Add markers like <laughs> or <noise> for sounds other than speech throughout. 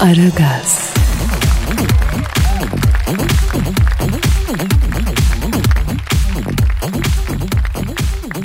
Aragaz,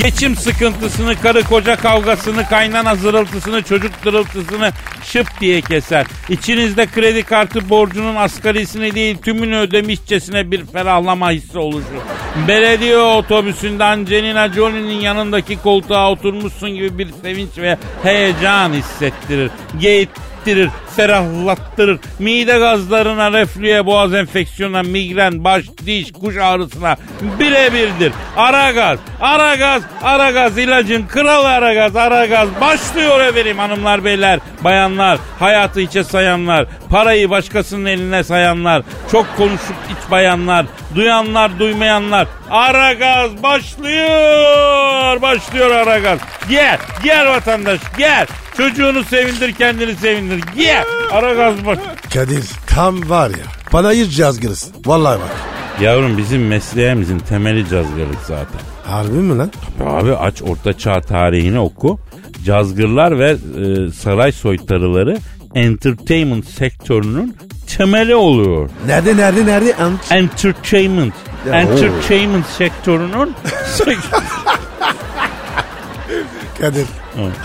Geçim sıkıntısını, karı koca kavgasını, kaynana zırıltısını, çocuk dırıltısını şıp diye keser. İçinizde kredi kartı borcunun asgarisini değil tümünü ödemişçesine bir ferahlama hissi oluşur. Belediye otobüsünde Angelina Jolie'nin yanındaki koltuğa oturmuşsun gibi bir sevinç ve heyecan hissettirir. Geyit ettirir, ferahlattırır. Mide gazlarına, reflüye, boğaz enfeksiyonuna, migren, baş, diş, kuş ağrısına birebirdir. Ara gaz, ara gaz, ara gaz ilacın kralı ara gaz, ara gaz. Başlıyor efendim hanımlar beyler, bayanlar, hayatı içe sayanlar, parayı başkasının eline sayanlar, çok konuşup iç bayanlar, duyanlar, duymayanlar. Ara gaz başlıyor, başlıyor ara gaz. Gel, gel vatandaş, gel. Çocuğunu sevindir kendini sevindir. Gel. Ara gaz bak. Kadir tam var ya. Bana hiç cazgırız. Vallahi bak. Yavrum bizim mesleğimizin temeli cazgırlık zaten. Harbi mi lan? Abi aç orta çağ tarihini oku. Cazgırlar ve e, saray soytarıları entertainment sektörünün temeli oluyor. Nerede nerede nerede? Ant. Entertainment. Ya, entertainment sektörünün <laughs> Kadir.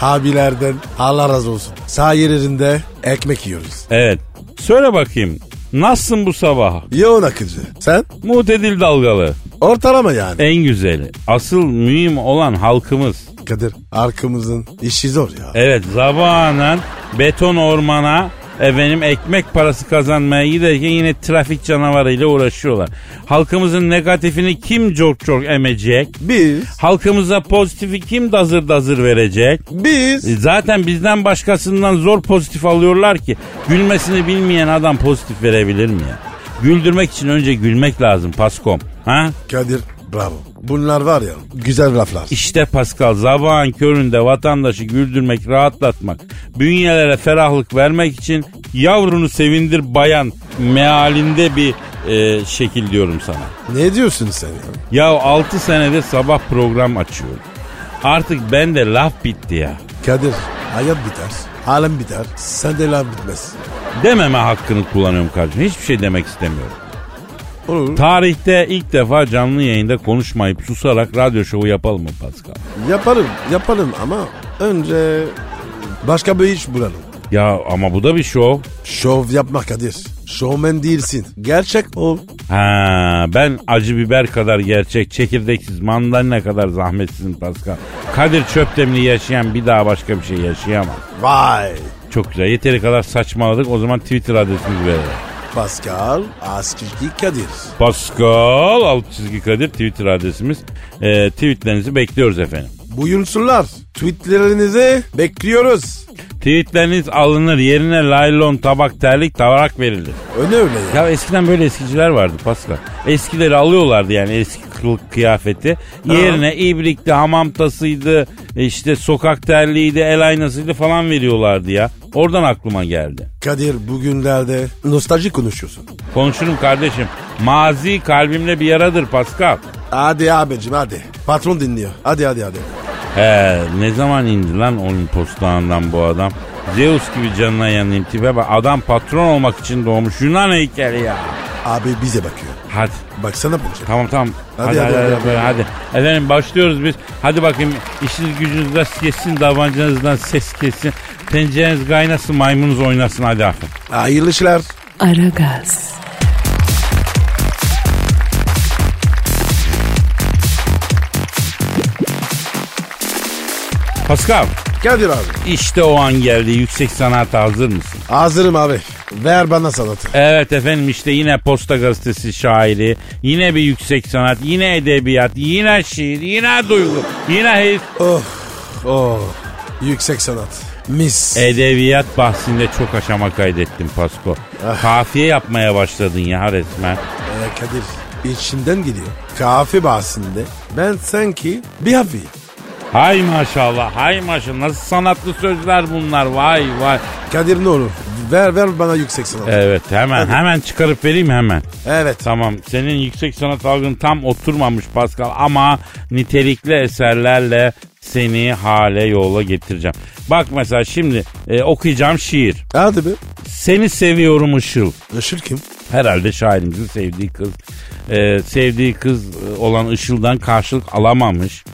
Abilerden Allah razı olsun. Sağ yerinde ekmek yiyoruz. Evet. Söyle bakayım. Nasılsın bu sabah? Yoğun akıcı. Sen? Mutedil dalgalı. Ortalama yani. En güzeli. Asıl mühim olan halkımız. Kadir arkamızın işi zor ya. Evet zabanen beton ormana efendim ekmek parası kazanmaya giderken yine trafik canavarıyla uğraşıyorlar. Halkımızın negatifini kim çok çok emecek? Biz. Halkımıza pozitifi kim dazır dazır verecek? Biz. E, Zaten bizden başkasından zor pozitif alıyorlar ki gülmesini bilmeyen adam pozitif verebilir mi ya? Güldürmek için önce gülmek lazım Paskom. Ha? Kadir bravo. Bunlar var ya güzel laflar. İşte Pascal zabağın köründe vatandaşı güldürmek, rahatlatmak, bünyelere ferahlık vermek için yavrunu sevindir bayan mealinde bir e, şekil diyorum sana. Ne diyorsun sen ya? Ya 6 senedir sabah program açıyorum. Artık bende laf bitti ya. Kadir hayat biter. Alem biter. Sen de laf bitmez. Dememe hakkını kullanıyorum kardeşim. Hiçbir şey demek istemiyorum. Olur. Tarihte ilk defa canlı yayında konuşmayıp susarak radyo şovu yapalım mı Pascal? Yapalım yapalım ama önce başka bir iş bulalım. Ya ama bu da bir şov. Şov yapma Kadir. Şovmen değilsin. Gerçek ol. Ha, ben acı biber kadar gerçek, çekirdeksiz, mandalina kadar zahmetsizim Pascal. Kadir Çöptemli yaşayan bir daha başka bir şey yaşayamaz. Vay. Çok güzel. Yeteri kadar saçmaladık. O zaman Twitter adresimizi verelim. Pascal Askizgi Kadir. Pascal alt çizgi Kadir Twitter adresimiz. Ee, tweetlerinizi bekliyoruz efendim. Buyursunlar. Tweetlerinizi bekliyoruz. Tweetleriniz alınır. Yerine laylon, tabak, terlik, tavarak verilir. Öyle öyle ya. Ya eskiden böyle eskiciler vardı Pascal. Eskileri alıyorlardı yani eski kılık kıyafeti. Yerine ibrikti, hamam tasıydı, işte sokak terliğiydi, el aynasıydı falan veriyorlardı ya. Oradan aklıma geldi. Kadir bugünlerde nostalji konuşuyorsun. Konuşurum kardeşim. Mazi kalbimde bir yaradır Pascal. Hadi abicim hadi. Patron dinliyor. Hadi hadi hadi. He ne zaman indi lan Olimpos dağından bu adam? Zeus gibi canına yanayım tipe bak. Adam patron olmak için doğmuş Yunan heykeli ya. Abi bize bakıyor. Hadi. Baksana Ponçak. Tamam tamam. Hadi, Hadi hadi, hadi, hadi, hadi, hadi. Efendim başlıyoruz biz. Hadi bakayım işiniz gücünüz rast kessin, davancanızdan ses kessin. Tencereniz kaynasın, maymunuz oynasın hadi aferin. Hayırlı işler. Aragaz, Pascal Kadir abi. işte o an geldi. Yüksek sanata hazır mısın? Hazırım abi. Ver bana sanatı. Evet efendim işte yine Posta Gazetesi şairi, yine bir yüksek sanat, yine edebiyat, yine şiir, yine duygu, yine his. Oh. Oh. Yüksek sanat. Mis. Edebiyat bahsinde çok aşama kaydettin Pasko. Kafiye yapmaya başladın ya resmen. Ee, Kadir içinden geliyor. Kahve bahsinde ben sanki bir hafif. Hay maşallah hay maşallah nasıl sanatlı sözler bunlar vay vay. Kadir ne olur ver ver bana yüksek sanat. Evet hemen hemen çıkarıp vereyim hemen. Evet. Tamam senin yüksek sanat algın tam oturmamış Pascal ama nitelikli eserlerle seni hale yola getireceğim. Bak mesela şimdi e, okuyacağım şiir. Hadi be. Seni seviyorum Işıl. Işıl kim? Herhalde şairimizin sevdiği kız. Ee, sevdiği kız e, olan Işıl'dan karşılık alamamış.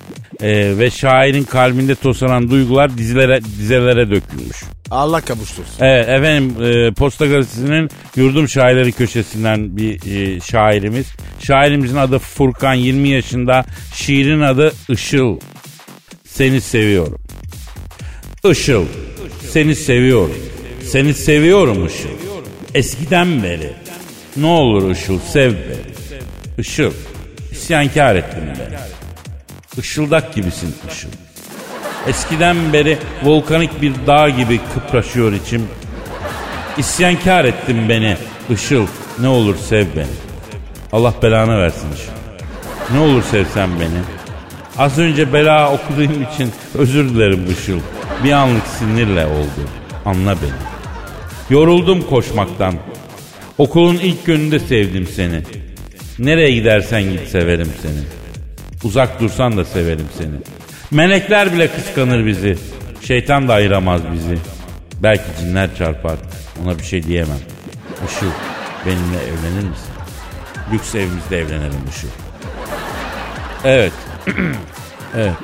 Ee, ve şairin kalbinde tosaran duygular dizilere, dizelere dökülmüş. Allah kavuştursun. Evet efendim e, Posta Gazetesi'nin Yurdum Şairleri köşesinden bir e, şairimiz. Şairimizin adı Furkan 20 yaşında. Şiirin adı Işıl. Seni seviyorum. Işıl. Seni seviyorum. Seni seviyorum Işıl. Eskiden beri. Ne olur Işıl sev beni. Işıl. İsyankar ettin beni. Işıldak gibisin Işıl. Eskiden beri volkanik bir dağ gibi kıpraşıyor içim. İsyankar ettin beni Işıl. Ne olur sev beni. Allah belanı versin Işıl. Ne olur sevsen beni. Az önce bela okuduğum için özür dilerim Işıl. Bir anlık sinirle oldu. Anla beni. Yoruldum koşmaktan. Okulun ilk gününde sevdim seni. Nereye gidersen git severim seni. Uzak dursan da severim seni. Melekler bile kıskanır bizi. Şeytan da ayıramaz bizi. Belki cinler çarpar. Ona bir şey diyemem. Işıl benimle evlenir misin? Lüks evimizde evlenelim Işıl. Evet. <clears throat> evet.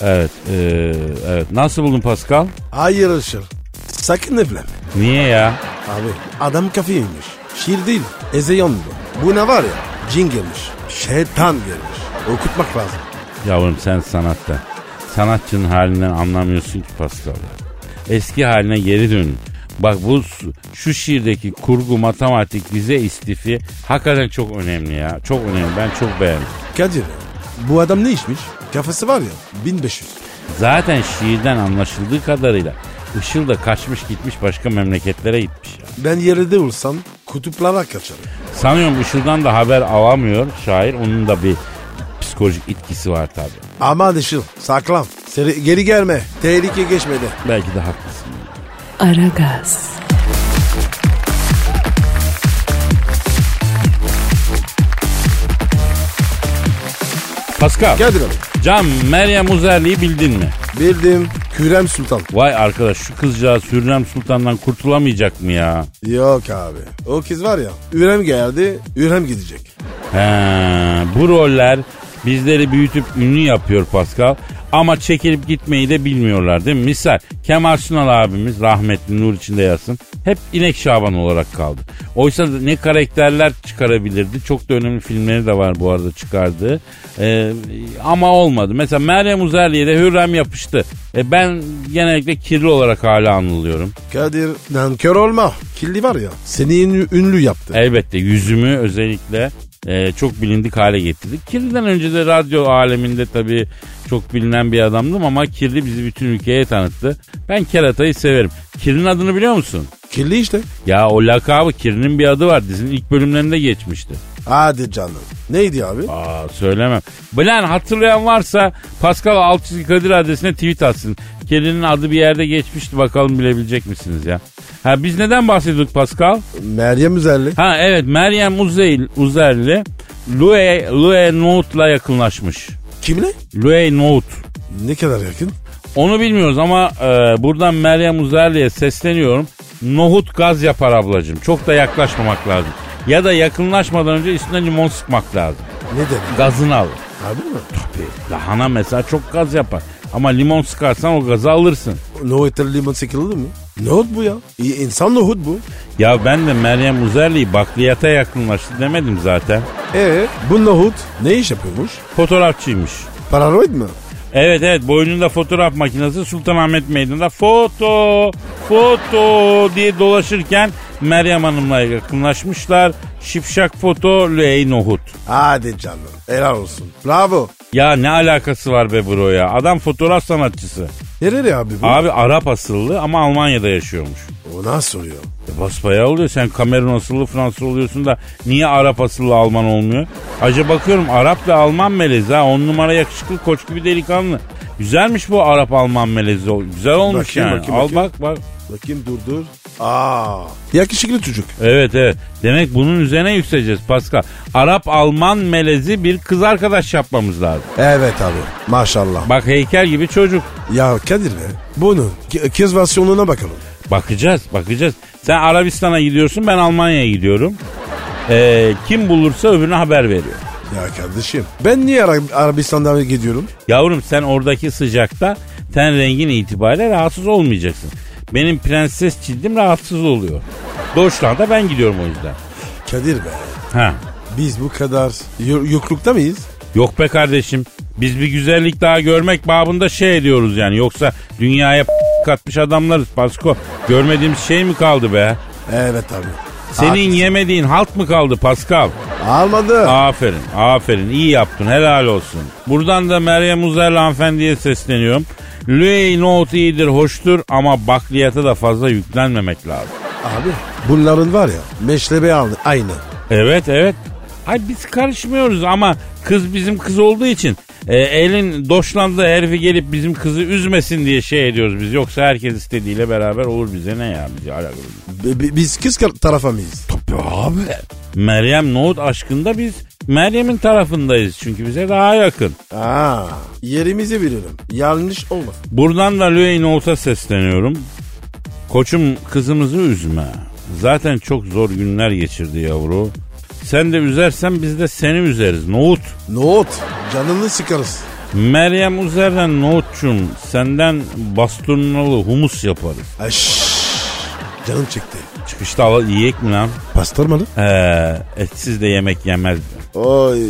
Evet. ee, evet. Nasıl buldun Pascal? Hayır Işıl. Sakın evlenme. Niye ya? Abi adam kafaymış. Şiir değil. Ezeyan bu. Bu ne var ya? Cin gelmiş. Şeytan gelmiş. Okutmak lazım. Yavrum sen sanatta. Sanatçının halinden anlamıyorsun ki Pascal. Eski haline geri dön. Bak bu şu şiirdeki kurgu, matematik, vize istifi hakikaten çok önemli ya. Çok önemli. Ben çok beğendim. Kadir bu adam ne içmiş? Kafası var ya 1500. Zaten şiirden anlaşıldığı kadarıyla Işıl da kaçmış gitmiş başka memleketlere gitmiş ya. Ben yerinde olsam kutuplara kaçarım. Sanıyorum Işıl'dan da haber alamıyor şair. Onun da bir psikolojik etkisi var tabii. Aman Işıl saklan. Seri, geri gelme. Tehlike geçmedi. Belki de haklısın. Aragaz, Pascal, Kadir abi. Can Meryem Uzerli'yi bildin mi? Bildim. Kürem Sultan. Vay arkadaş şu kızcağız Hürrem Sultan'dan kurtulamayacak mı ya? Yok abi. O kız var ya. Ürem geldi. Ürem gidecek. He, bu roller bizleri büyütüp ünlü yapıyor Pascal. Ama çekilip gitmeyi de bilmiyorlar değil mi? Misal Kemal Sunal abimiz rahmetli nur içinde yatsın. Hep İnek Şaban olarak kaldı. Oysa ne karakterler çıkarabilirdi. Çok da önemli filmleri de var bu arada çıkardığı. Ee, ama olmadı. Mesela Meryem Uzerli'ye de Hürrem yapıştı. E, ben genellikle kirli olarak hala anılıyorum. Kadir nankör olma. Kirli var ya. Seni ünlü, ünlü yaptı. Elbette yüzümü özellikle e, çok bilindik hale getirdik. Kirli'den önce de radyo aleminde tabii çok bilinen bir adamdım ama Kirli bizi bütün ülkeye tanıttı. Ben Kerata'yı severim. Kirli'nin adını biliyor musun? Kirli işte. Ya o lakabı Kirli'nin bir adı var. Dizinin ilk bölümlerinde geçmişti. Hadi canım. Neydi abi? Aa söylemem. Bilen hatırlayan varsa Pascal Altçizgi Kadir adresine tweet atsın. Kirli'nin adı bir yerde geçmişti bakalım bilebilecek misiniz ya? Ha biz neden bahsediyorduk Pascal? Meryem Üzerli. Ha evet Meryem Uzeyl, Uzerli Louis, Louis Nout'la yakınlaşmış. Kimle? Louis Nout. Ne kadar yakın? Onu bilmiyoruz ama e, buradan Meryem Uzerli'ye sesleniyorum. Nohut gaz yapar ablacığım. Çok da yaklaşmamak lazım. Ya da yakınlaşmadan önce üstüne limon sıkmak lazım. Ne demek? Gazını alır. Abi mi? Lahana mesela çok gaz yapar. Ama limon sıkarsan o gazı alırsın. Nohutları limon sıkıldı mı? Nohut bu ya. İnsan nohut bu. Ya ben de Meryem Uzerli'yi bakliyata yakınlaştı demedim zaten. E bu nohut ne iş yapıyormuş? Fotoğrafçıymış. Pararoid mu? Evet evet boynunda fotoğraf makinesi Sultanahmet Meydanı'nda foto foto diye dolaşırken Meryem Hanım'la yakınlaşmışlar. Şipşak foto Ley Nohut. Hadi canım. Helal olsun. Bravo. Ya ne alakası var be bro ya? Adam fotoğraf sanatçısı. Nereli abi bu? Abi Arap asıllı ama Almanya'da yaşıyormuş. O nasıl oluyor? E basbayağı oluyor. Sen Kamerun asıllı Fransız oluyorsun da niye Arap asıllı Alman olmuyor? Acaba bakıyorum Arap ve Alman melezi ha. On numara yakışıklı koç gibi delikanlı. Güzelmiş bu Arap Alman melezi. Güzel olmuş Bakayım, yani. bakayım, Al bakayım. bak bak. Bakayım dur dur. Aa, yakışıklı çocuk. Evet evet. Demek bunun üzerine yükseleceğiz Pascal. Arap Alman melezi bir kız arkadaş yapmamız lazım. Evet abi maşallah. Bak heykel gibi çocuk. Ya Kadir be bunun kız versiyonuna bakalım. Bakacağız bakacağız. Sen Arabistan'a gidiyorsun ben Almanya'ya gidiyorum. Ee, kim bulursa öbürüne haber veriyor. Ya kardeşim ben niye Ara- Arabistan'dan gidiyorum? Yavrum sen oradaki sıcakta ten rengin itibariyle rahatsız olmayacaksın. Benim prenses cildim rahatsız oluyor. Doğuşlarda ben gidiyorum o yüzden. Kadir be Ha. biz bu kadar yo- yoklukta mıyız? Yok be kardeşim. Biz bir güzellik daha görmek babında şey ediyoruz yani. Yoksa dünyaya katmış adamlarız Pasko. Görmediğimiz şey mi kaldı be? Evet abi. Senin Haklısın. yemediğin halt mı kaldı Pascal? Almadı. Aferin, aferin. iyi yaptın, helal olsun. Buradan da Meryem Uzerli hanımefendiye sesleniyorum. Louis Note iyidir, hoştur ama bakliyata da fazla yüklenmemek lazım. Abi bunların var ya meşlebe aldı aynı. Evet, evet. Ay biz karışmıyoruz ama kız bizim kız olduğu için e, elin doşlandığı herifi gelip bizim kızı üzmesin diye şey ediyoruz biz. Yoksa herkes istediğiyle beraber olur bize ne ya bizi alakalı. B- b- biz kız tarafa mıyız? Tabii abi. Meryem Nohut aşkında biz Meryem'in tarafındayız çünkü bize daha yakın. Aa, yerimizi bilirim. Yanlış olmaz. Buradan da Louis Nohut'a sesleniyorum. Koçum kızımızı üzme. Zaten çok zor günler geçirdi yavru. Sen de üzersen biz de seni üzeriz. Nohut. Nohut. Canını sıkarız. Meryem Uzer'den Nohut'cum senden bastonlu humus yaparız. Şşş. Canım çekti. Çıkışta al yiyek mi lan? Pastırmalı. He, etsiz de yemek yemez. Oy.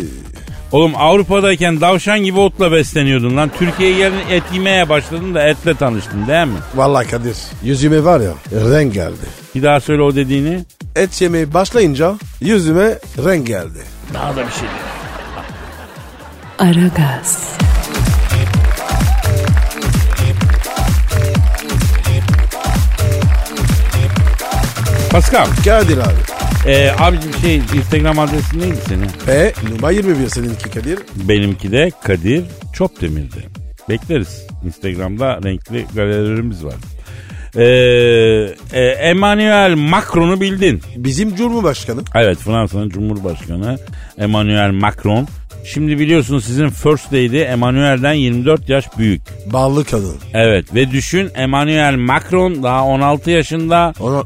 Oğlum Avrupa'dayken davşan gibi otla besleniyordun lan. Türkiye'ye geldin et yemeye başladın da etle tanıştın değil mi? Vallahi Kadir. Yüzüme var ya renk geldi. Bir daha söyle o dediğini. Et yemeye başlayınca yüzüme renk geldi. Daha da bir şey değil. Aragaz, Pascal. Kadir abi. Ee, abicim şey Instagram adresin neydi senin? E numara 21 seninki Kadir. Benimki de Kadir Çopdemir'di. Bekleriz. Instagram'da renkli galerilerimiz var. Ee, e, Emmanuel Macron'u bildin. Bizim Cumhurbaşkanı. Evet Fransa'nın Cumhurbaşkanı Emmanuel Macron. Şimdi biliyorsunuz sizin First Lady Emmanuel'den 24 yaş büyük. Ballı kadın. Evet ve düşün Emmanuel Macron daha 16 yaşında Ona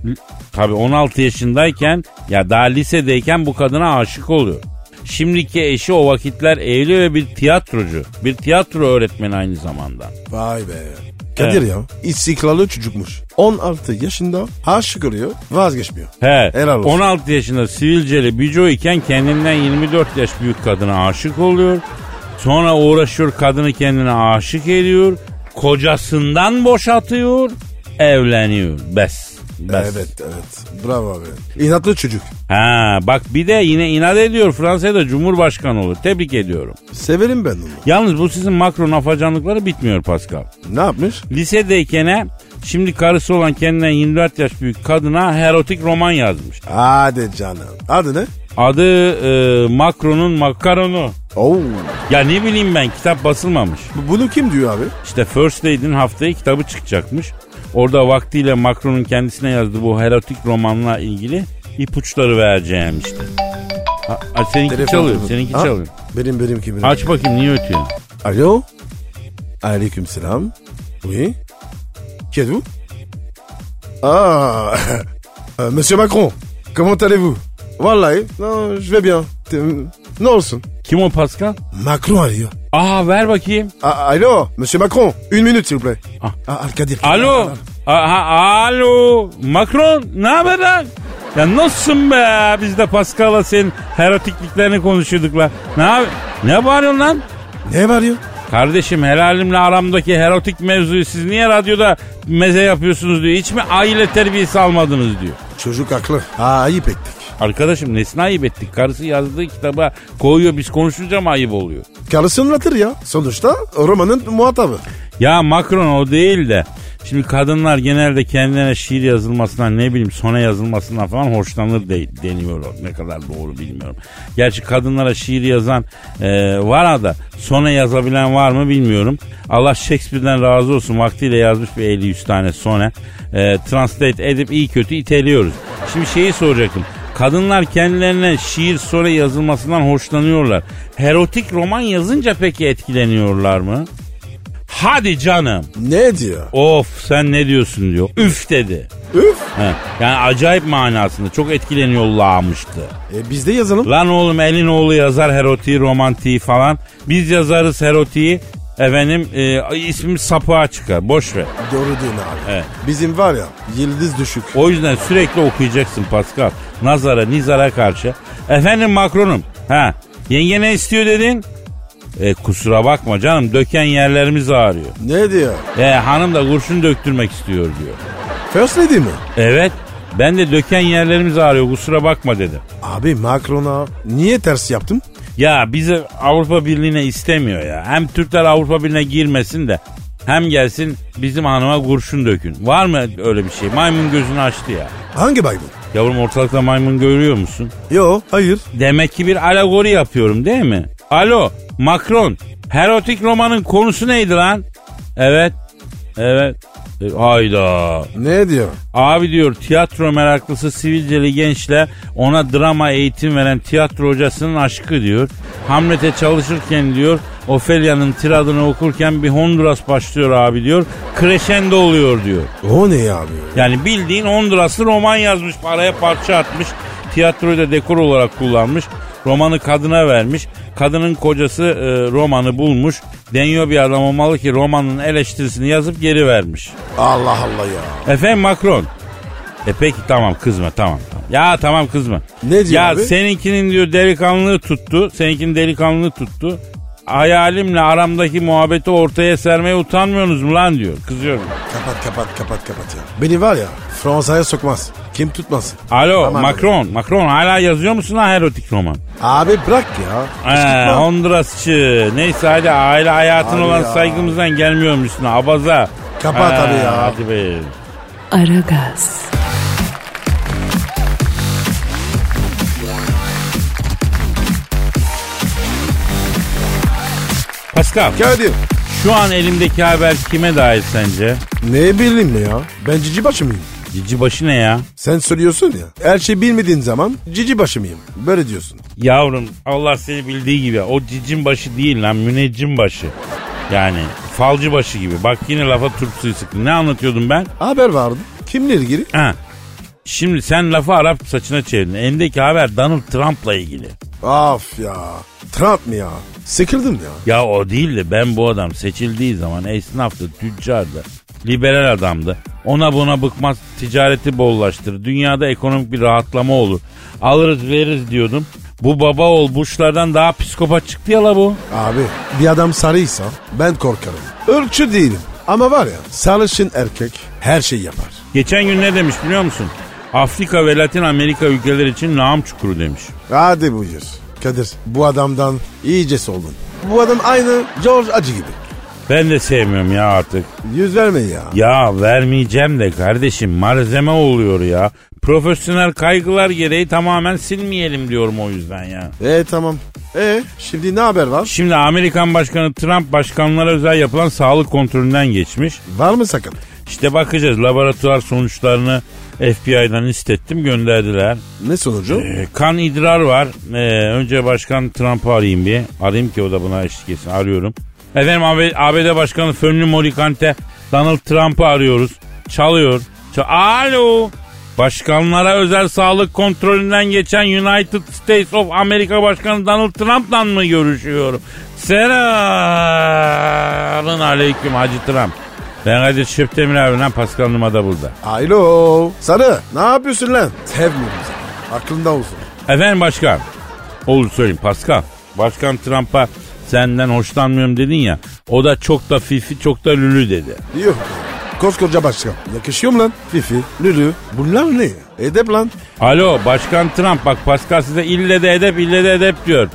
Tabii 16 yaşındayken ya daha lisedeyken bu kadına aşık oluyor. Şimdiki eşi o vakitler evli ve bir tiyatrocu. Bir tiyatro öğretmeni aynı zamanda. vay be. Kadir ya istikrarlı çocukmuş. 16 yaşında aşık oluyor vazgeçmiyor. He, Helal olsun. 16 yaşında sivilceli bico iken kendinden 24 yaş büyük kadına aşık oluyor. Sonra uğraşıyor kadını kendine aşık ediyor. Kocasından boşatıyor. Evleniyor. Bes. Bes. Evet evet bravo abi. İnatlı çocuk. Ha bak bir de yine inat ediyor Fransa'da Cumhurbaşkanı olur. Tebrik ediyorum. Severim ben onu. Yalnız bu sizin Macron afacanlıkları bitmiyor Pascal. Ne yapmış? Lisedeyken şimdi karısı olan kendinden 24 yaş büyük kadına erotik roman yazmış. Hadi canım. Adı ne? Adı e, Macron'un makaronu. Oo. Ya ne bileyim ben kitap basılmamış. Bu- Bunu kim diyor abi? İşte First Lady'nin haftaya kitabı çıkacakmış. Orada vaktiyle Macron'un kendisine yazdığı bu erotik romanla ilgili ipuçları vereceğim işte. Ha, ha, seninki Telefon çalıyor, seninki Ha? çalıyor. Benim benimki benim. Aç bakayım niye ötüyor? Alo. Aleyküm selam. Oui. Qui êtes-vous? Ah, <laughs> euh, Monsieur Macron, comment allez-vous? Vallahi, non, je vais bien. Te- Ne olsun? Kim o Pascal? Macron arıyor. Aa ver bakayım. Ah, alo, Monsieur Macron, une minute s'il vous plaît. Ah. Ah, ah, Kadir. Alo. Aha, alo. Macron ne haber lan? Ya nasılsın be? Biz de Pascal'la senin erotikliklerini konuşuyorduk lan. Ne yap- Ne bağırıyorsun lan? Ne bağırıyor? Kardeşim helalimle aramdaki erotik mevzuyu siz niye radyoda meze yapıyorsunuz diyor. Hiç mi aile terbiyesi almadınız diyor. Çocuk haklı. Ha, ayıp ettik. Arkadaşım nesine ayıp ettik? Karısı yazdığı kitaba koyuyor biz konuşunca mı ayıp oluyor? Karısı anlatır ya. Sonuçta romanın muhatabı. Ya Macron o değil de Şimdi kadınlar genelde kendilerine şiir yazılmasından ne bileyim sona yazılmasından falan hoşlanır de, deniyor. Ne kadar doğru bilmiyorum. Gerçi kadınlara şiir yazan e, var da sona yazabilen var mı bilmiyorum. Allah Shakespeare'den razı olsun vaktiyle yazmış bir 50-100 tane sona. E, translate edip iyi kötü iteliyoruz. Şimdi şeyi soracaktım. Kadınlar kendilerine şiir sonra yazılmasından hoşlanıyorlar. Erotik roman yazınca peki etkileniyorlar mı? Hadi canım. Ne diyor? Of sen ne diyorsun diyor. Üf dedi. Üf. He, yani acayip manasında çok etkileniyorlarmıştı. E biz de yazalım. Lan oğlum elin oğlu yazar erotiği romantiği falan. Biz yazarız erotiği. Efendim e, ismimiz sapığa çıkar. Boş ver. Doğru diyorsun abi. Evet. Bizim var ya yıldız düşük. O yüzden sürekli okuyacaksın Pascal. Nazara, nizara karşı. Efendim Macron'um. Ha, yenge ne istiyor dedin? E, kusura bakma canım döken yerlerimiz ağrıyor. Ne diyor? E, hanım da kurşun döktürmek istiyor diyor. First lady mi? Evet ben de döken yerlerimiz ağrıyor kusura bakma dedim. Abi Macron'a niye ters yaptın? Ya bizi Avrupa Birliği'ne istemiyor ya. Hem Türkler Avrupa Birliği'ne girmesin de hem gelsin bizim hanıma kurşun dökün. Var mı öyle bir şey? Maymun gözünü açtı ya. Hangi baygın? Yavrum ortalıkta maymun görüyor musun? Yo hayır. Demek ki bir alegori yapıyorum değil mi? Alo Macron erotik romanın konusu neydi lan? Evet. Evet. E, hayda. Ne diyor? Abi diyor tiyatro meraklısı sivilceli gençle ona drama eğitim veren tiyatro hocasının aşkı diyor. Hamlet'e çalışırken diyor Ophelia'nın tiradını okurken bir Honduras başlıyor abi diyor. Crescendo oluyor diyor. O ne ya abi? Yani bildiğin Honduraslı roman yazmış paraya parça atmış. Tiyatroyu da dekor olarak kullanmış. Romanı kadına vermiş. Kadının kocası e, romanı bulmuş. Deniyor bir adam olmalı ki romanın eleştirisini yazıp geri vermiş. Allah Allah ya. Efendim Macron. E peki tamam kızma tamam. tamam. Ya tamam kızma. Ne diyor ya abi? seninkinin diyor delikanlılığı tuttu. Seninkinin delikanlılığı tuttu. Hayalimle aramdaki muhabbeti ortaya sermeye utanmıyorsunuz mu lan diyor. Kızıyorum. Kapat kapat kapat kapat ya. Beni var ya Fransa'ya sokmaz. Kim tutmasın? Alo Tamam Macron. Macron hala yazıyor musun lan erotik roman? Abi bırak ya. Kışkırtma. Hondurasçı. Neyse hadi aile hayatın Abi olan ya. saygımızdan gelmiyorum üstüne. Abaza. Kapat He, abi ya. Hadi be. Aragaz, Pascal Kadir. şu an elimdeki haber kime dair sence? Ne bileyim ya? Ben cici başı mıyım? Cici başı ne ya? Sen söylüyorsun ya. Her şey bilmediğin zaman cici başı mıyım? Böyle diyorsun. Yavrum Allah seni bildiği gibi o cicin başı değil lan müneccim başı. Yani falcı başı gibi. Bak yine lafa turp suyu sıktın. Ne anlatıyordum ben? Haber vardı. Kimle ilgili? Ha. Şimdi sen lafı Arap saçına çevirdin. Elimdeki haber Donald Trump'la ilgili. Of ya. Trump mı ya? Sıkıldım ya. Ya o değil de ben bu adam seçildiği zaman esnaftı, tüccardı, liberal adamdı. Ona buna bıkmaz, ticareti bollaştırır. Dünyada ekonomik bir rahatlama olur. Alırız veririz diyordum. Bu baba ol Bush'lardan daha psikopat çıktı ya la bu. Abi bir adam sarıysa ben korkarım. Irkçı değilim. Ama var ya sarışın erkek her şey yapar. Geçen gün ne demiş biliyor musun? Afrika ve Latin Amerika ülkeleri için lağım çukuru demiş. Hadi buyur. Kadir bu adamdan iyice soldun. Bu adam aynı George Acı gibi. Ben de sevmiyorum ya artık. Yüz verme ya. Ya vermeyeceğim de kardeşim malzeme oluyor ya. Profesyonel kaygılar gereği tamamen silmeyelim diyorum o yüzden ya. E tamam. E şimdi ne haber var? Şimdi Amerikan Başkanı Trump başkanlara özel yapılan sağlık kontrolünden geçmiş. Var mı sakın? İşte bakacağız laboratuvar sonuçlarını FBI'dan istettim gönderdiler. Ne sonucu? Ee, kan idrar var. Ee, önce Başkan Trump'ı arayayım bir. Arayayım ki o da buna eşlik etsin. Arıyorum. Efendim AB- ABD Başkanı Fönlü Morikante Donald Trump'ı arıyoruz. Çalıyor. Çal- Alo. Başkanlara özel sağlık kontrolünden geçen United States of America Başkanı Donald Trump'la mı görüşüyorum? Selamun aleyküm Hacı Trump. Ben Kadir Şöptemir abi lan Pascal Numa da burada. Alo. Sarı ne yapıyorsun lan? Sevmiyorum seni. Aklında olsun. Efendim başkan. Olur söyleyeyim Pascal. Başkan Trump'a senden hoşlanmıyorum dedin ya. O da çok da fifi çok da lülü dedi. Yok. Koskoca başkan. Yakışıyor mu lan? Fifi, Lülü. Bunlar ne? Edep lan. Alo başkan Trump bak Pascal size ille de edep ille de edep diyor.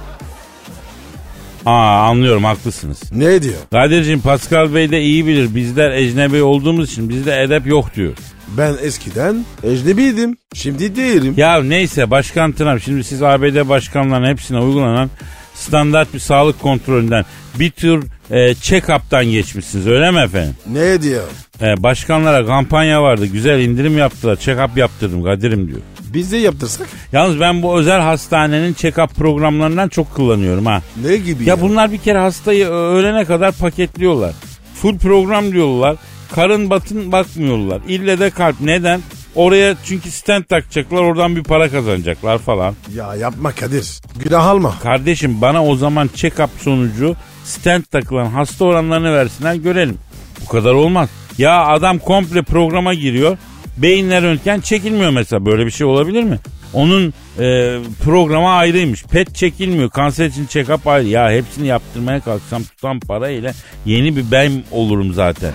Aa anlıyorum haklısınız. Ne diyor? Kadir'cim Pascal Bey de iyi bilir. Bizler ecnebi olduğumuz için bizde edep yok diyor. Ben eskiden ecnebiydim. Şimdi değilim. Ya neyse Başkan Trump şimdi siz ABD başkanlarının hepsine uygulanan standart bir sağlık kontrolünden bir tür e, check-up'tan geçmişsiniz öyle mi efendim? Ne diyor? E, başkanlara kampanya vardı güzel indirim yaptılar check-up yaptırdım Kadir'im diyor. Biz de yaptırsak? Yalnız ben bu özel hastanenin check-up programlarından çok kullanıyorum ha. Ne gibi Ya bunlar bir kere hastayı öğlene kadar paketliyorlar. Full program diyorlar. Karın batın bakmıyorlar. İlle de kalp. Neden? Oraya çünkü stent takacaklar oradan bir para kazanacaklar falan. Ya yapma Kadir. Günah alma. Kardeşim bana o zaman check-up sonucu stent takılan hasta oranlarını versinler görelim. Bu kadar olmaz. Ya adam komple programa giriyor. Beyinler röntgen çekilmiyor mesela. Böyle bir şey olabilir mi? Onun e, programa ayrıymış. PET çekilmiyor. Kanser için check-up ayrı. Ya hepsini yaptırmaya kalksam tutan parayla yeni bir ben olurum zaten.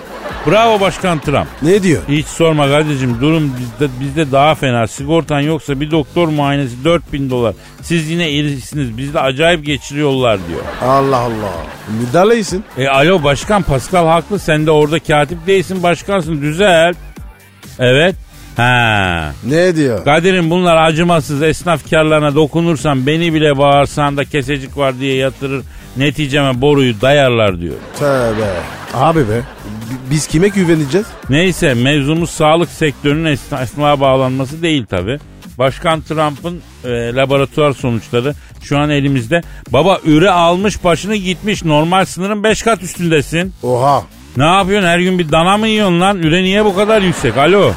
Bravo Başkan Trump. Ne diyor? Hiç sorma kardeşim durum bizde, bizde daha fena. Sigortan yoksa bir doktor muayenesi 4000 dolar. Siz yine irisiniz bizde acayip geçiriyorlar diyor. Allah Allah. Müdahaleysin. E alo başkan Pascal haklı sen de orada katip değilsin başkansın düzel. Evet. Ha. Ne diyor? Kadir'im bunlar acımasız esnaf karlarına dokunursan beni bile bağırsan da kesecik var diye yatırır. Neticeme boruyu dayarlar diyor. Tövbe. Abi be. bi- Biz kime güveneceğiz? Neyse mevzumuz sağlık sektörünün esna- esnafa bağlanması değil tabi. Başkan Trump'ın e, laboratuvar sonuçları şu an elimizde. Baba üre almış başını gitmiş normal sınırın 5 kat üstündesin. Oha. Ne yapıyorsun her gün bir dana mı yiyorsun lan? Üre niye bu kadar yüksek alo?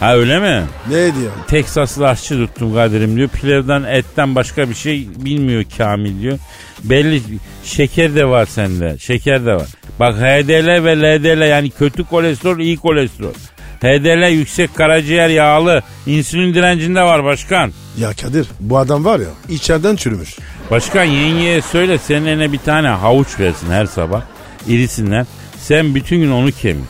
Ha öyle mi? Ne diyor? Teksaslı aşçı tuttum Kadir'im diyor. Pilevden etten başka bir şey bilmiyor Kamil diyor. Belli şeker de var sende. Şeker de var. Bak HDL ve LDL yani kötü kolesterol iyi kolesterol. HDL yüksek karaciğer yağlı. İnsülin direncinde var başkan. Ya Kadir bu adam var ya içeriden çürümüş. Başkan yengeye söyle senin eline bir tane havuç versin her sabah. İrisinden. Sen bütün gün onu kemir.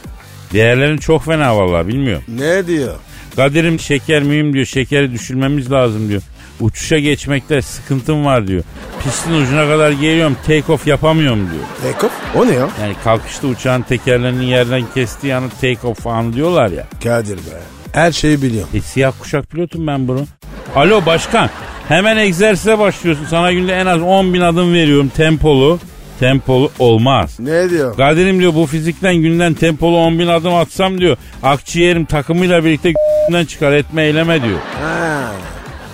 Değerlerin çok fena vallahi bilmiyorum. Ne diyor? Kadir'im şeker mühim diyor. Şekeri düşürmemiz lazım diyor. Uçuşa geçmekte sıkıntım var diyor. Pistin ucuna kadar geliyorum take off yapamıyorum diyor. Take off? O ne ya? Yani kalkışta uçağın tekerlerini yerden kestiği anı take off anı diyorlar ya. Kadir be. Her şeyi biliyorum. E siyah kuşak pilotum ben bunu. Alo başkan hemen egzersize başlıyorsun. Sana günde en az 10 bin adım veriyorum tempolu. Tempolu olmaz. Ne diyor? Kadir'im diyor bu fizikten günden tempolu 10 bin adım atsam diyor. Akciğerim takımıyla birlikte <laughs> çıkar etme eyleme diyor. Ha.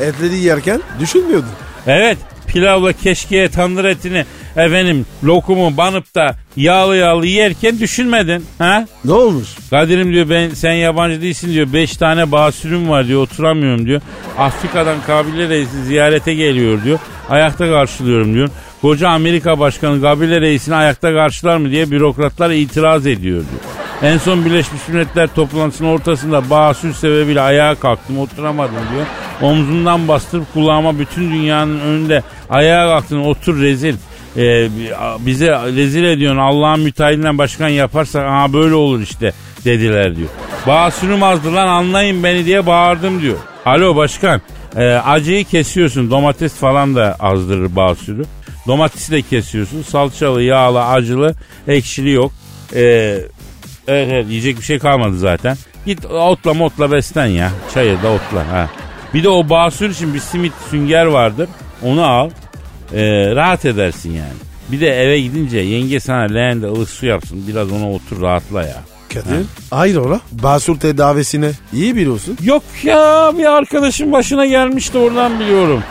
Etleri yerken düşünmüyordun. Evet pilavla keşkeye tandır etini efendim lokumu banıp da yağlı yağlı yerken düşünmedin. Ha? Ne olmuş? Kadir'im diyor ben sen yabancı değilsin diyor. Beş tane basürüm var diyor oturamıyorum diyor. Afrika'dan kabile reisi ziyarete geliyor diyor. Ayakta karşılıyorum diyor. Koca Amerika Başkanı kabile reisini ayakta karşılar mı diye bürokratlar itiraz ediyor diyor. En son Birleşmiş Milletler toplantısının ortasında basür sebebiyle ayağa kalktım oturamadım diyor. Omzundan bastırıp kulağıma bütün dünyanın önünde ayağa kalktın otur rezil. Ee, bize rezil ediyorsun Allah'ın müteahhitinden başkan yaparsak aha böyle olur işte dediler diyor. Basürüm azdı lan anlayın beni diye bağırdım diyor. Alo başkan e, acıyı kesiyorsun domates falan da azdırır basürü. Domatesi de kesiyorsun salçalı yağlı acılı ekşili yok. Ee, evet, evet yiyecek bir şey kalmadı zaten. Git otla motla beslen ya çayır da otla ha. Bir de o basür için bir simit sünger vardır onu al ee, rahat edersin yani. Bir de eve gidince yenge sana leğende ılık su yapsın. Biraz ona otur rahatla ya. Kadir. Hayrola? Basur tedavisine iyi biliyorsun. Yok ya bir arkadaşım başına gelmişti oradan biliyorum.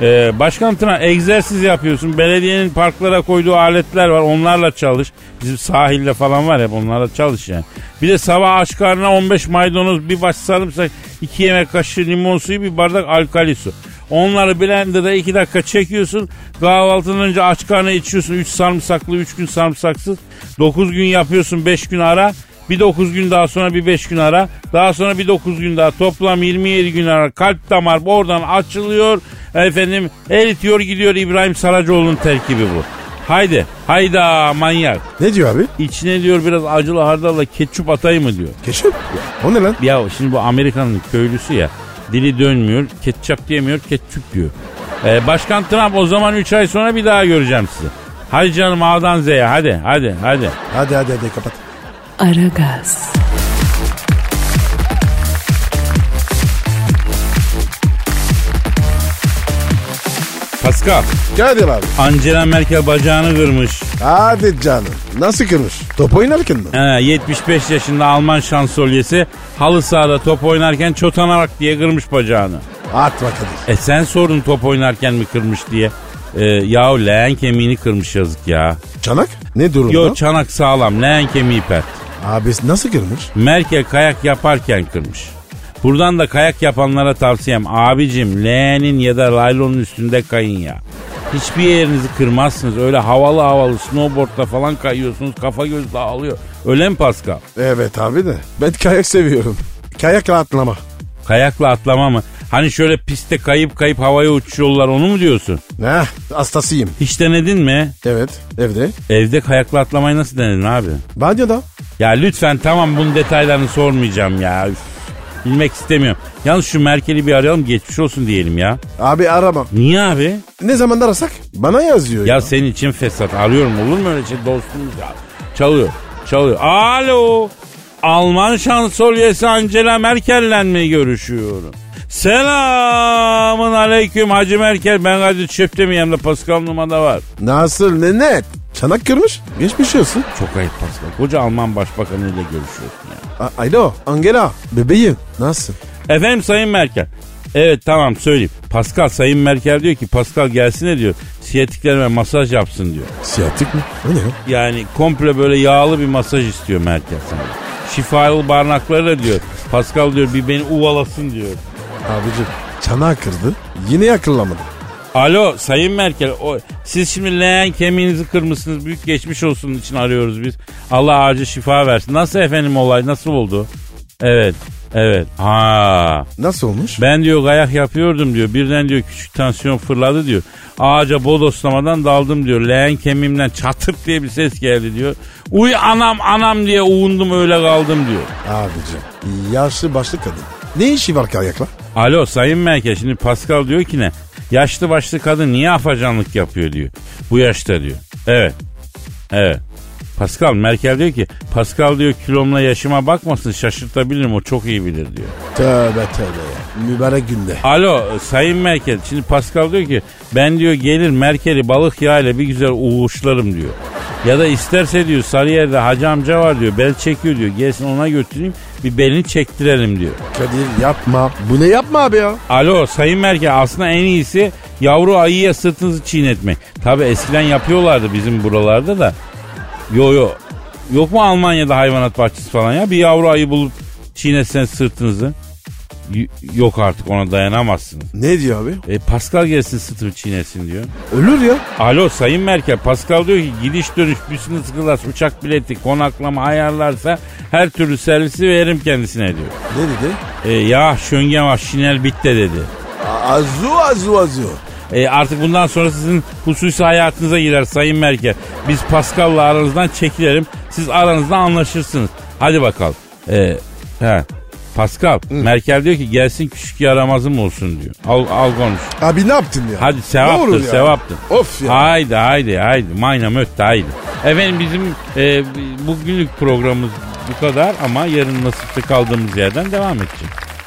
Ee, başkan Tuna egzersiz yapıyorsun. Belediyenin parklara koyduğu aletler var. Onlarla çalış. Bizim sahilde falan var hep onlarla çalış yani. Bir de sabah aç karnına 15 maydanoz, bir baş sarımsak, iki yemek kaşığı limon suyu, bir bardak alkali su. Onları blenderda 2 dakika çekiyorsun. Kahvaltıdan önce aç karnına içiyorsun. 3 sarımsaklı 3 gün sarımsaksız. 9 gün yapıyorsun 5 gün ara. Bir 9 gün daha sonra bir 5 gün ara. Daha sonra bir 9 gün daha toplam 27 gün ara. Kalp damar oradan açılıyor. Efendim eritiyor gidiyor İbrahim Saracoğlu'nun terkibi bu. Haydi hayda manyak. Ne diyor abi? İçine diyor biraz acılı hardalla ketçup atayım mı diyor. Keşif. O ne lan? Ya şimdi bu Amerikan'ın köylüsü ya. Dili dönmüyor. Ketçap diyemiyor. Ketçup diyor. Ee, Başkan Trump o zaman 3 ay sonra bir daha göreceğim sizi. Hadi canım A'dan Z'ye hadi hadi hadi. Hadi hadi hadi kapat. Aragaz, Pascal, Kadir abi. Angela Merkel bacağını kırmış. Hadi canım. Nasıl kırmış? Top oynarken mi? He, 75 yaşında Alman şansölyesi halı sahada top oynarken çotanarak diye kırmış bacağını. Atma Kadir. E sen sordun top oynarken mi kırmış diye. E, yahu leğen kemiğini kırmış yazık ya. Çanak? Ne durumda? Yo çanak sağlam leğen kemiği pert. Abi nasıl kırmış? Merkel kayak yaparken kırmış. Buradan da kayak yapanlara tavsiyem abicim leğenin ya da laylonun üstünde kayın ya. Hiçbir yerinizi kırmazsınız. Öyle havalı havalı snowboardla falan kayıyorsunuz. Kafa göz dağılıyor. Öyle mi Pascal? Evet abi de. Ben kayak seviyorum. Kayakla atlama. Kayakla atlama mı? Hani şöyle pistte kayıp kayıp havaya uçuyorlar onu mu diyorsun? Heh hastasıyım. Hiç denedin mi? Evet evde. Evde kayakla atlamayı nasıl denedin abi? Banyoda. Ya lütfen tamam bunun detaylarını sormayacağım ya. Üf. Bilmek istemiyorum. Yalnız şu Merkel'i bir arayalım geçmiş olsun diyelim ya. Abi aramam. Niye abi? Ne zaman arasak? Bana yazıyor ya. Ya senin için fesat arıyorum olur mu öyle şey dostumuz ya. Çalıyor çalıyor. Alo. Alman şansölyesi Angela Merkel'le mi görüşüyorum? Selamın aleyküm Hacı Merkel. Ben Kadir Çöptemiyim yanımda Pascal Numa'da var. Nasıl ne net? Çanak kırmış. Geçmiş olsun. Çok ayıp Pascal. Koca Alman başbakanıyla görüşüyorsun ya. A- Alo Angela. Bebeğim. Nasıl? Efendim Sayın Merkel. Evet tamam söyleyeyim. Pascal Sayın Merkel diyor ki Pascal gelsin diyor. Siyatiklerime masaj yapsın diyor. Siyatik mi? O ne ya? Yani komple böyle yağlı bir masaj istiyor Merkel sana. Şifalı barnaklarıyla diyor. Pascal diyor bir beni uvalasın diyor. Abicim çanağı kırdı. Yine akıllamadı. Alo Sayın Merkel o, siz şimdi leğen kemiğinizi kırmışsınız büyük geçmiş olsun için arıyoruz biz. Allah acil şifa versin. Nasıl efendim olay nasıl oldu? Evet evet ha Nasıl olmuş? ben diyor kayak yapıyordum diyor birden diyor küçük tansiyon fırladı diyor. Ağaca bodoslamadan daldım diyor. Leğen kemiğimden çatırt diye bir ses geldi diyor. Uy anam anam diye uğundum öyle kaldım diyor. Abicim yaşlı başlı kadın. Ne işi var kayakla? Alo Sayın Merkel şimdi Pascal diyor ki ne? Yaşlı başlı kadın niye afacanlık yapıyor diyor. Bu yaşta diyor. Evet. Evet. Pascal Merkel diyor ki Pascal diyor kilomla yaşıma bakmasın şaşırtabilirim o çok iyi bilir diyor. Tövbe tövbe. Mübarek günde. Alo Sayın Merkel şimdi Pascal diyor ki ben diyor gelir Merkel'i balık yağıyla bir güzel uğuşlarım diyor. Ya da isterse diyor Sarıyer'de hacı amca var diyor bel çekiyor diyor gelsin ona götüreyim bir belini çektirelim diyor. Kadir yapma. Bu ne yapma abi ya? Alo Sayın Merkel aslında en iyisi yavru ayıya sırtınızı çiğnetmek. Tabi eskiden yapıyorlardı bizim buralarda da. Yo yo. Yok mu Almanya'da hayvanat bahçesi falan ya? Bir yavru ayı bulup çiğnetsen sırtınızı. Yok artık ona dayanamazsınız. Ne diyor abi? E, Pascal gelsin sırtını çiğnesin diyor. Ölür ya. Alo Sayın Merkel Pascal diyor ki gidiş dönüş business class uçak bileti konaklama ayarlarsa her türlü servisi veririm kendisine diyor. Ne dedi? E, ya şöngen var şinel bitti dedi. Azu azu azu. E, artık bundan sonra sizin hususi hayatınıza girer Sayın Merkel. Biz Pascal'la aranızdan çekilelim. Siz aranızda anlaşırsınız. Hadi bakalım. E, he. Pascal, Merkel diyor ki gelsin küçük yaramazım olsun diyor. Al, al konuş. Abi ne yaptın ya? Hadi sevaptır sevaptır. Of ya. Haydi haydi haydi. Mayna mötte haydi. Efendim bizim e, bugünlük programımız bu kadar ama yarın nasipte kaldığımız yerden devam edeceğiz.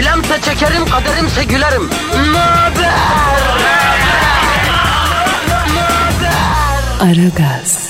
Çilemse çekerim, kaderimse gülerim. Möber! Aragaz.